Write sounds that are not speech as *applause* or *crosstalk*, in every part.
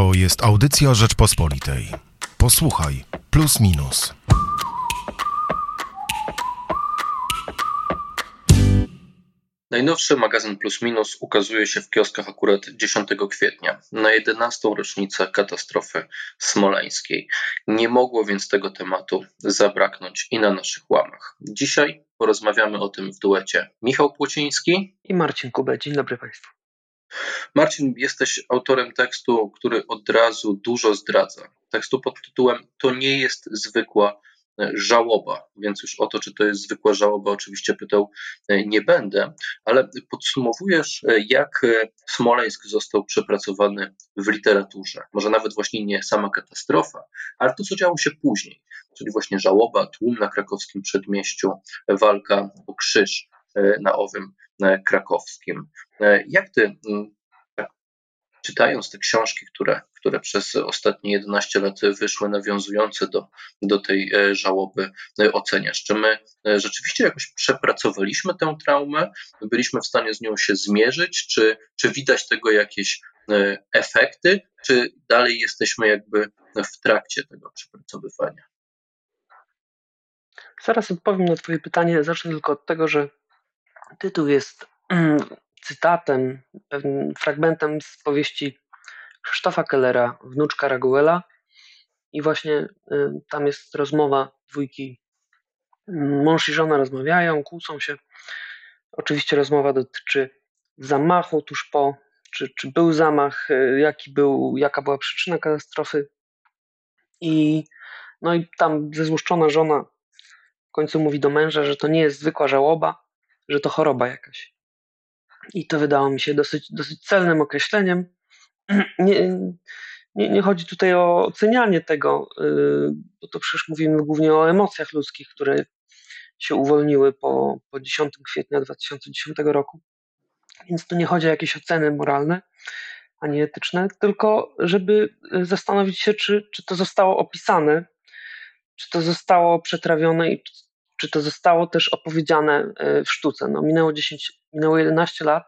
To jest audycja Rzeczpospolitej. Posłuchaj, plus minus. Najnowszy magazyn Plus Minus ukazuje się w kioskach akurat 10 kwietnia, na 11. rocznicę katastrofy smoleńskiej. Nie mogło więc tego tematu zabraknąć i na naszych łamach. Dzisiaj porozmawiamy o tym w duecie Michał Płociński i Marcin Kubę. Dzień dobry Państwu. Marcin, jesteś autorem tekstu, który od razu dużo zdradza. Tekstu pod tytułem To nie jest zwykła żałoba, więc już o to, czy to jest zwykła żałoba, oczywiście pytał e, nie będę, ale podsumowujesz, e, jak e, Smoleńsk został przepracowany w literaturze. Może nawet właśnie nie sama katastrofa, ale to, co działo się później, czyli właśnie żałoba, tłum na krakowskim przedmieściu, walka o krzyż na owym krakowskim. Jak ty czytając te książki, które, które przez ostatnie 11 lat wyszły, nawiązujące do, do tej e, żałoby, e, oceniasz? Czy my e, rzeczywiście jakoś przepracowaliśmy tę traumę, byliśmy w stanie z nią się zmierzyć, czy, czy widać tego jakieś efekty, czy dalej jesteśmy jakby w trakcie tego przepracowywania? Zaraz odpowiem na Twoje pytanie. Zacznę tylko od tego, że tytuł jest mm, cytatem, pewnym fragmentem z powieści Krzysztofa Kellera, Wnuczka Raguela. I właśnie y, tam jest rozmowa dwójki. Mąż i żona rozmawiają, kłócą się. Oczywiście rozmowa dotyczy zamachu tuż po, czy, czy był zamach, y, jaki był, jaka była przyczyna katastrofy. I, no i tam zezłuszczona żona w końcu mówi do męża, że to nie jest zwykła żałoba, że to choroba jakaś. I to wydało mi się dosyć, dosyć celnym określeniem. *clears throat* Nie, nie, nie chodzi tutaj o ocenianie tego, y, bo to przecież mówimy głównie o emocjach ludzkich, które się uwolniły po, po 10 kwietnia 2010 roku. Więc tu nie chodzi o jakieś oceny moralne ani etyczne, tylko żeby zastanowić się, czy, czy to zostało opisane, czy to zostało przetrawione i czy to zostało też opowiedziane e, w sztuce. No, minęło 10, minęło 11 lat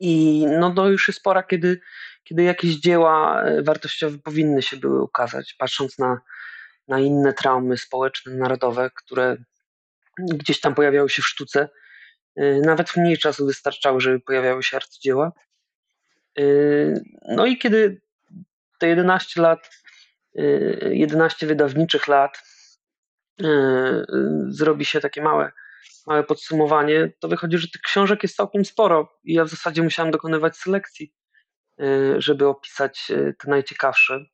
i no, to już jest pora, kiedy, kiedy jakieś dzieła e, wartościowe powinny się były ukazać, patrząc na, na inne traumy społeczne, narodowe, które gdzieś tam pojawiały się w sztuce. E, nawet mniej czasu wystarczało, żeby pojawiały się arcydzieła. No i kiedy te 11 lat, 11 wydawniczych lat zrobi się takie małe, małe podsumowanie, to wychodzi, że tych książek jest całkiem sporo i ja w zasadzie musiałem dokonywać selekcji, e, żeby opisać te najciekawsze,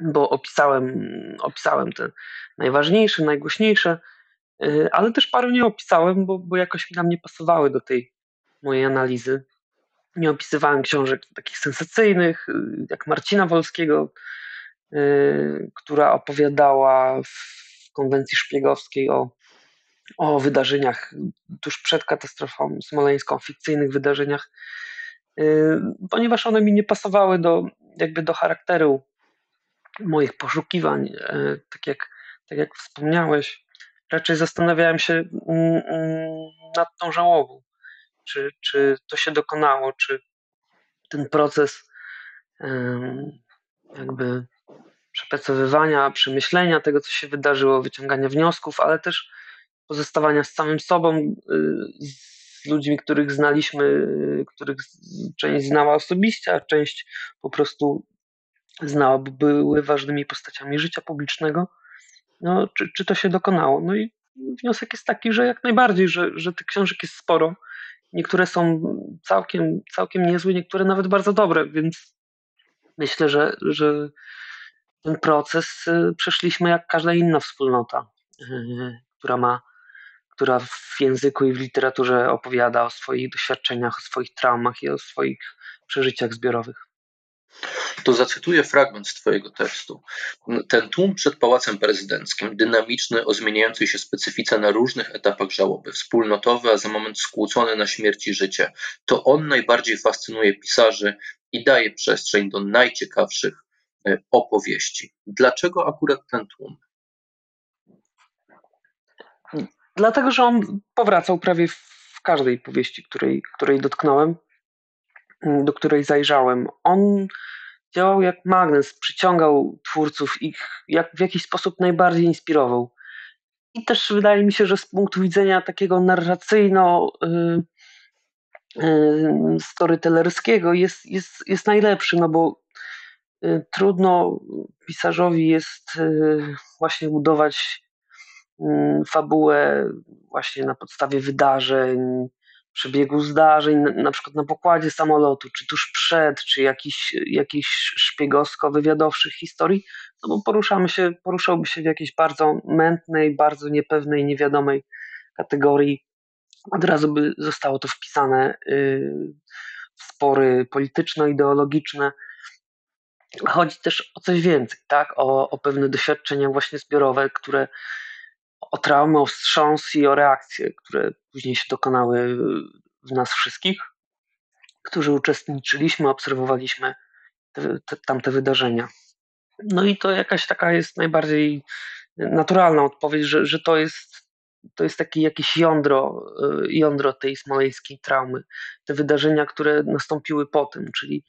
bo opisałem, opisałem te najważniejsze, najgłośniejsze, ale też paru nie opisałem, bo, bo jakoś mi nam nie pasowały do tej mojej analizy. Nie opisywałem książek takich sensacyjnych, jak Marcina Wolskiego, która opowiadała w konwencji szpiegowskiej o, o wydarzeniach tuż przed katastrofą smoleńską, fikcyjnych wydarzeniach, y, ponieważ one mi nie pasowały do, jakby do charakteru moich poszukiwań, y, tak jak, tak jak wspomniałeś. Raczej zastanawiałem się mm, mm, nad tą żałobą, czy, czy to się dokonało, czy ten proces jakby przepracowywania, przemyślenia tego, co się wydarzyło, wyciągania wniosków, ale też pozostawania z samym sobą, y, z ludźmi, których znaliśmy, y, których część znała osobiście, a część po prostu znała, bo były ważnymi postaciami życia publicznego. No, czy, czy to się dokonało? No i wniosek jest taki, że jak najbardziej, że, że tych książek jest sporo. Niektóre są całkiem, całkiem niezłe, niektóre nawet bardzo dobre, więc myślę, że, że ten proces y, przeszliśmy jak każda inna wspólnota, y, która ma, która w języku i w literaturze opowiada o swoich doświadczeniach, o swoich traumach i o swoich przeżyciach zbiorowych. To zacytuję fragment z Twojego tekstu. Ten tłum przed pałacem prezydenckim, dynamiczny, o zmieniającej się specyfice na różnych etapach żałoby, wspólnotowy, a za moment skłócony na śmierci życie, to on najbardziej fascynuje pisarzy i daje przestrzeń do najciekawszych opowieści. Dlaczego akurat ten tłum? Dlatego, że on powracał prawie w każdej powieści, której, której dotknąłem, do której zajrzałem. On działał jak magnes, przyciągał twórców, ich jak w jakiś sposób najbardziej inspirował. I też wydaje mi się, że z punktu widzenia takiego narracyjno y, y, storytellerskiego jest, jest, jest najlepszy, no bo trudno pisarzowi jest właśnie budować fabułę właśnie na podstawie wydarzeń, przebiegu zdarzeń, na przykład na pokładzie samolotu, czy tuż przed, czy jakichś jakich szpiegowsko-wywiadowczych historii, no bo poruszamy się, poruszałby się w jakiejś bardzo mętnej, bardzo niepewnej, niewiadomej kategorii. Od razu by zostało to wpisane y, w spory polityczno-ideologiczne. Chodzi też o coś więcej, tak? O, o pewne doświadczenia właśnie zbiorowe, które o traumę, o wstrząs i o reakcje, które później się dokonały w nas wszystkich, którzy uczestniczyliśmy, obserwowaliśmy te, te, tamte wydarzenia. No i to jakaś taka jest najbardziej naturalna odpowiedź, że, że to jest to jest takie jakieś jądro, jądro tej smoleńskiej traumy. Te wydarzenia, które nastąpiły po tym, czyli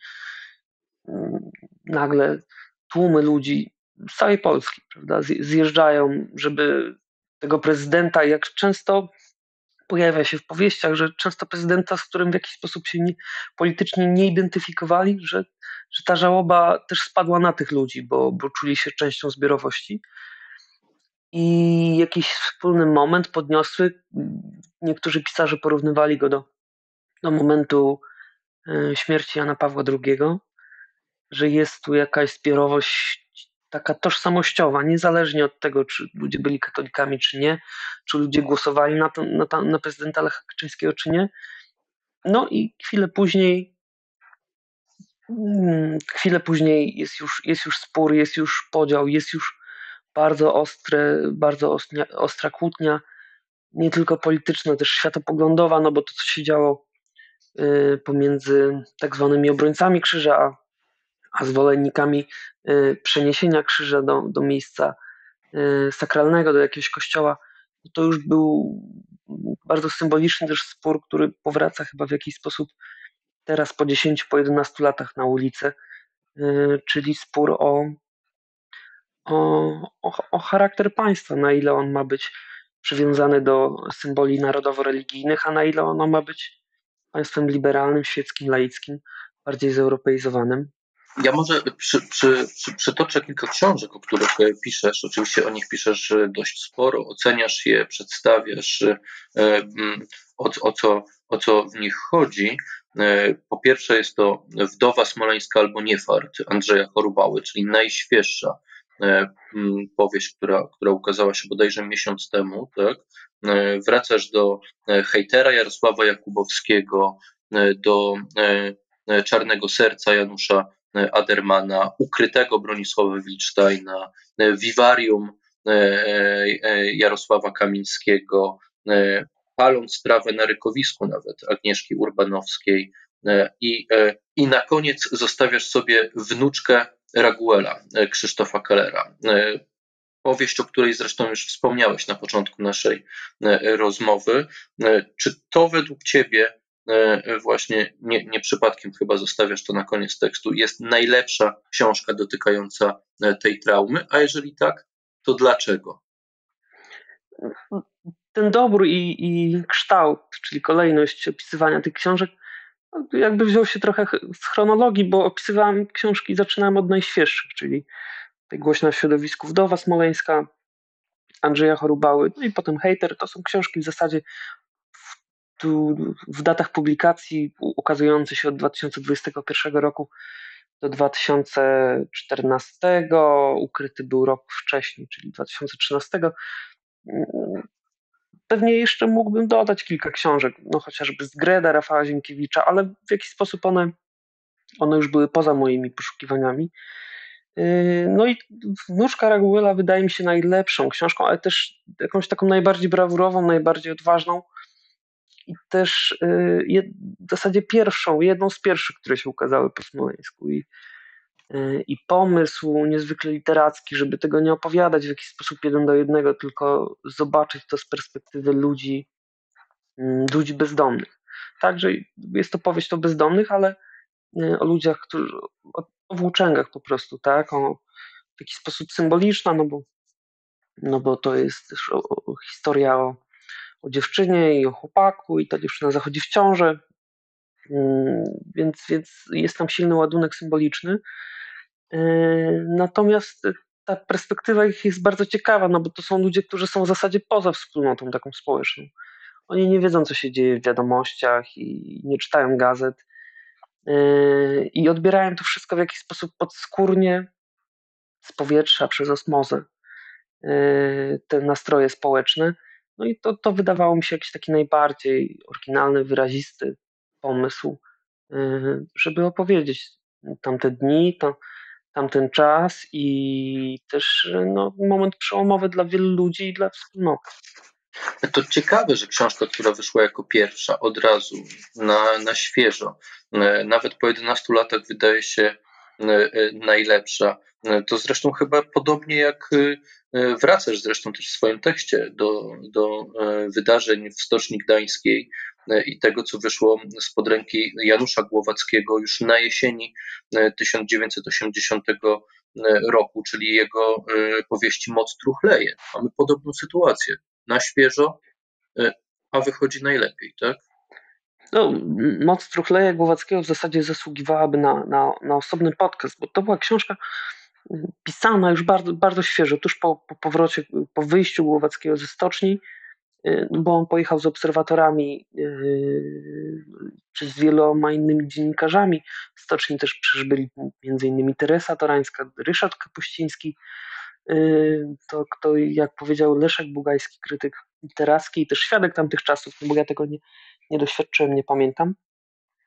nagle tłumy ludzi z całej Polski prawda, zjeżdżają, żeby tego prezydenta, jak często pojawia się w powieściach, że często prezydenta, z którym w jakiś sposób się nie, politycznie nie identyfikowali, że, że ta żałoba też spadła na tych ludzi, bo, bo czuli się częścią zbiorowości. I jakiś wspólny moment podniosły, niektórzy pisarze porównywali go do, do momentu e, śmierci Jana Pawła II, że jest tu jakaś zbiorowość taka tożsamościowa, niezależnie od tego, czy ludzie byli katolikami, czy nie, czy ludzie głosowali na, to, na, na prezydenta Lecha Kaczyńskiego, czy nie. No i chwilę później mm, chwilę później jest już, jest już spór, jest już podział, jest już bardzo ostre, bardzo ostra, ostra kłótnia, nie tylko polityczna, też światopoglądowa, no bo to, co się działo y, pomiędzy tak zwanymi obrońcami krzyża, a a zwolennikami y, przeniesienia krzyża do, do miejsca y, sakralnego, do jakiegoś kościoła, to już był bardzo symboliczny też spór, który powraca chyba w jakiś sposób teraz po 10, po 11 latach na ulicę, y, czyli spór o, o, o, o charakter państwa, na ile on ma być przywiązany do symboli narodowo-religijnych, a na ile ono ma być państwem liberalnym, świeckim, laickim, bardziej zeuropeizowanym. Ja może przy, przy, przy, przytoczę kilka książek, o których e, piszesz. Oczywiście o nich piszesz e, dość sporo, oceniasz je, przedstawiasz, e, mm, o, o, co, o co w nich chodzi. Po pierwsze jest to Wdowa Smoleńska albo Niefart Andrzeja Chorubały, czyli najświeższa mm, powieść, która, która ukazała się bodajże miesiąc temu. Tak? Wracasz do hejtera Jarosława Jakubowskiego, do Czarnego Serca Janusza Adermana, ukrytego Bronisława Wilcztajna, e, e, Jarosława Kamińskiego, e, paląc sprawę na rykowisku nawet Agnieszki Urbanowskiej i, i na koniec zostawiasz sobie wnuczkę Raguela, Krzysztofa Kellera. Powieść, o której zresztą już wspomniałeś na początku naszej rozmowy. Czy to według Ciebie E, właśnie nie, nie przypadkiem chyba zostawiasz to na koniec tekstu, jest najlepsza książka dotykająca e, tej traumy, a jeżeli tak, to dlaczego? Ten dobór i, i kształt, czyli kolejność opisywania tych książek, no, jakby wziął się trochę z chronologii, bo opisywałem książki, zaczynałem od najświeższych, czyli tej głośna w środowisku Wdowa Smoleńska, Andrzeja Chorubały, no i potem Hater. To są książki w zasadzie tu w datach publikacji ukazujących się od 2021 roku do 2014, ukryty był rok wcześniej, czyli 2013. Pewnie jeszcze mógłbym dodać kilka książek, no chociażby z Greda Rafała Zienkiewicza, ale w jakiś sposób one, one już były poza moimi poszukiwaniami. No i Nóżka Raguela wydaje mi się najlepszą książką, ale też jakąś taką najbardziej brawurową, najbardziej odważną i też y, w zasadzie pierwszą, jedną z pierwszych, które się ukazały po Smoleńsku. I, y, I pomysł niezwykle literacki, żeby tego nie opowiadać w jakiś sposób jeden do jednego, tylko zobaczyć to z perspektywy ludzi, mm, ludzi bezdomnych. Także jest to powieść o bezdomnych, ale y, o ludziach, którzy, o, włóczęgach po prostu, tak? O, w taki sposób symboliczna, no bo, no bo to jest też o historia o, o dziewczynie i o chłopaku i ta dziewczyna zachodzi w ciążę, mm, więc, więc jest tam silny ładunek symboliczny. E, natomiast ta perspektywa ich jest bardzo ciekawa, no bo to są ludzie, którzy są w zasadzie poza wspólnotą taką społeczną. Oni nie wiedzą, co się dzieje w wiadomościach i nie czytają gazet e, i odbierają to wszystko w jakiś sposób podskórnie z powietrza, przez osmozę, e, te nastroje społeczne. No i to, to wydawało mi się jakiś taki najbardziej oryginalny, wyrazisty pomysł, e, żeby opowiedzieć tamte dni, to, tamten czas i też no, moment przełomowy dla wielu ludzi i dla wspólnoty. To ciekawe, że książka, która wyszła jako pierwsza od razu, na, na świeżo, e, nawet po 11 latach wydaje się najlepsza. To zresztą chyba podobnie jak wracasz zresztą też w swoim tekście do, do wydarzeń w Stoczni Gdańskiej i tego, co wyszło spod ręki Janusza Głowackiego już na jesieni 1980 roku, czyli jego powieści Moc truchleje. Mamy podobną sytuację na świeżo, e, a wychodzi najlepiej, tak? No, Moc Truchleja Głowackiego w zasadzie zasługiwałaby na, na, na osobny podcast, bo to była książka mm, pisana już bardzo, bardzo świeżo, tuż po, po powrocie, po wyjściu Głowackiego ze stoczni, e, bo on pojechał z obserwatorami e, czy z wieloma innymi dziennikarzami. W stoczni też przecież byli innymi Teresa Torańska, Ryszard Kapuściński, Y, to kto, jak powiedział Leszek Bugajski, krytyk literacki i też świadek tamtych czasów, no bo ja tego nie, nie doświadczyłem, nie pamiętam,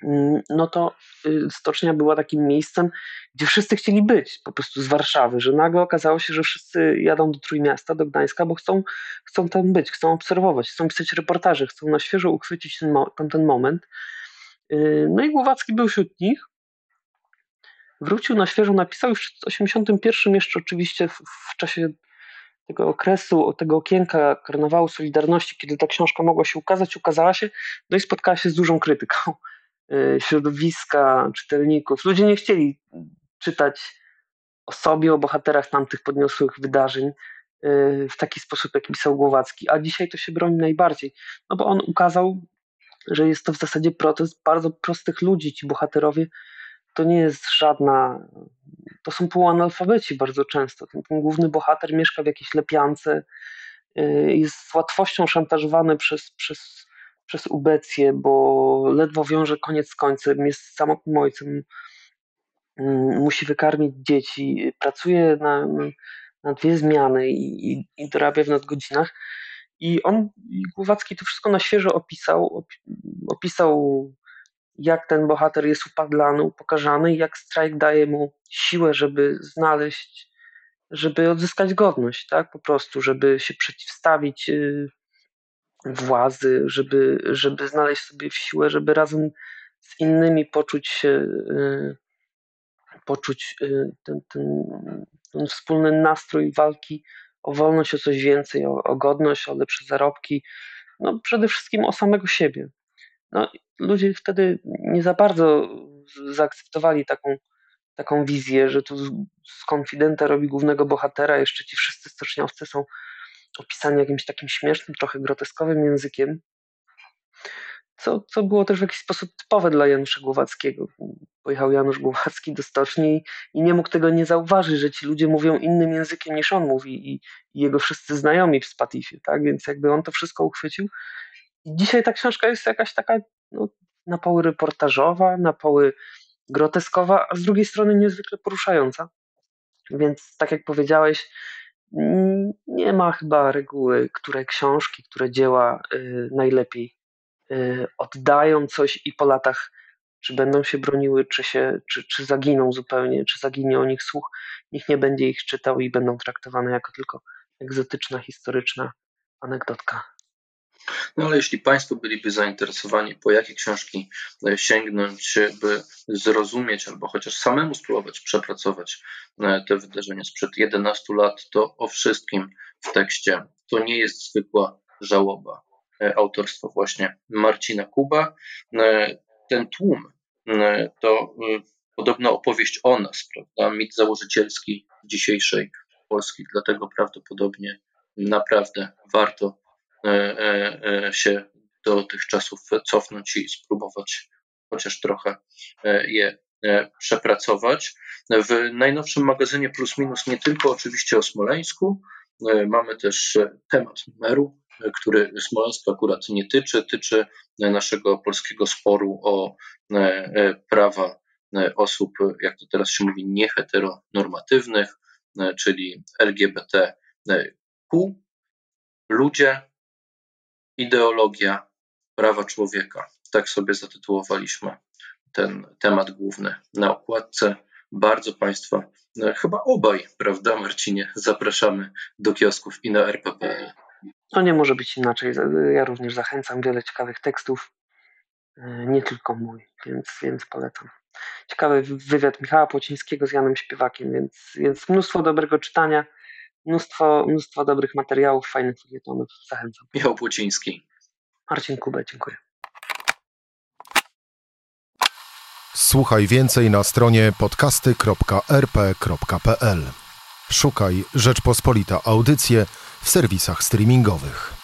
mm, no to y, stocznia była takim miejscem, gdzie wszyscy chcieli być po prostu z Warszawy, że nagle okazało się, że wszyscy jadą do Trójmiasta, do Gdańska, bo chcą, chcą tam być, chcą obserwować, chcą pisać reportaże, chcą na świeżo uchwycić ten, ten moment. Y, no i Głowacki był wśród nich, wrócił na świeżo, napisał już w 81 jeszcze oczywiście w, w czasie tego okresu, tego okienka Karnawału Solidarności, kiedy ta książka mogła się ukazać, ukazała się, no i spotkała się z dużą krytyką y, środowiska, czytelników. Ludzie nie chcieli czytać o sobie, o bohaterach tamtych podniosłych wydarzeń y, w taki sposób, jak pisał Głowacki, a dzisiaj to się broni najbardziej, no bo on ukazał, że jest to w zasadzie protest bardzo prostych ludzi, ci bohaterowie, to nie jest żadna. To są półanalfabeci bardzo często. Ten, ten główny bohater mieszka w jakiejś lepiance, y, jest z łatwością szantażowany przez, przez, przez ubecję, bo ledwo wiąże koniec z końcem, jest samotnym ojcem, mm, musi wykarmić dzieci, pracuje na, na dwie zmiany i, i, i dorabia w nadgodzinach. I on, Głowacki to wszystko na świeżo opisał, opisał jak ten bohater jest upadlany, upokarzany i jak strajk daje mu siłę, żeby znaleźć, żeby odzyskać godność, tak? Po prostu, żeby się przeciwstawić y, władzy, żeby, żeby znaleźć sobie siłę, żeby razem z innymi poczuć się, y, poczuć y, ten, ten, ten wspólny nastrój walki o wolność, o coś więcej, o, o godność, o lepsze zarobki, no przede wszystkim o samego siebie. No, ludzie wtedy nie za bardzo zaakceptowali taką, taką wizję, że tu z konfidenta robi głównego bohatera, jeszcze ci wszyscy stoczniowcy są opisani jakimś takim śmiesznym, trochę groteskowym językiem, co, co było też w jakiś sposób typowe dla Janusza Głowackiego. Pojechał Janusz Głowacki do stoczni i nie mógł tego nie zauważyć, że ci ludzie mówią innym językiem niż on mówi i, i jego wszyscy znajomi w Spatifie, tak? Więc jakby on to wszystko uchwycił dzisiaj ta książka jest jakaś taka no, na poły reportażowa, na poły groteskowa, a z drugiej strony niezwykle poruszająca. Więc tak jak powiedziałeś, nie ma chyba reguły, które książki, które dzieła y, najlepiej y, oddają coś i po latach czy będą się broniły, czy, się, czy, czy zaginą zupełnie, czy zaginie o nich słuch, nikt nie będzie ich czytał i będą traktowane jako tylko egzotyczna, historyczna anegdotka. No ale jeśli Państwo byliby zainteresowani, po jakie książki e, sięgnąć, by zrozumieć albo chociaż samemu spróbować przepracować e, te wydarzenia sprzed 11 lat, to o wszystkim w tekście. To nie jest zwykła żałoba e, autorstwa właśnie Marcina Kuba. Ten tłum to podobno opowieść o nas, prawda? Mit założycielski dzisiejszej Polski, dlatego prawdopodobnie naprawdę warto się do tych czasów cofnąć i spróbować chociaż trochę je przepracować. W najnowszym magazynie Plus Minus nie tylko oczywiście o Smoleńsku, mamy też temat numeru, który Smoleńsk akurat nie tyczy, tyczy naszego polskiego sporu o prawa osób, jak to teraz się mówi, nieheteronormatywnych, czyli LGBTQ, ludzie, ideologia, prawa człowieka. Tak sobie zatytułowaliśmy ten temat główny na okładce. Bardzo Państwa, chyba obaj, prawda, Marcinie, zapraszamy do kiosków i na RPP. No nie może być inaczej. Ja również zachęcam wiele ciekawych tekstów, nie tylko mój, więc, więc polecam. Ciekawy wywiad Michała Płocińskiego z Janem Śpiewakiem, więc, więc mnóstwo dobrego czytania, mnóstwo, mnóstwo dobrych materiałów, fajnych felietonów. Zachęcam. Michał Płociński. Marcin Kubę, dziękuję. Słuchaj więcej na stronie podcasty.rp.pl. Szukaj Rzeczpospolita Audycje w serwisach streamingowych.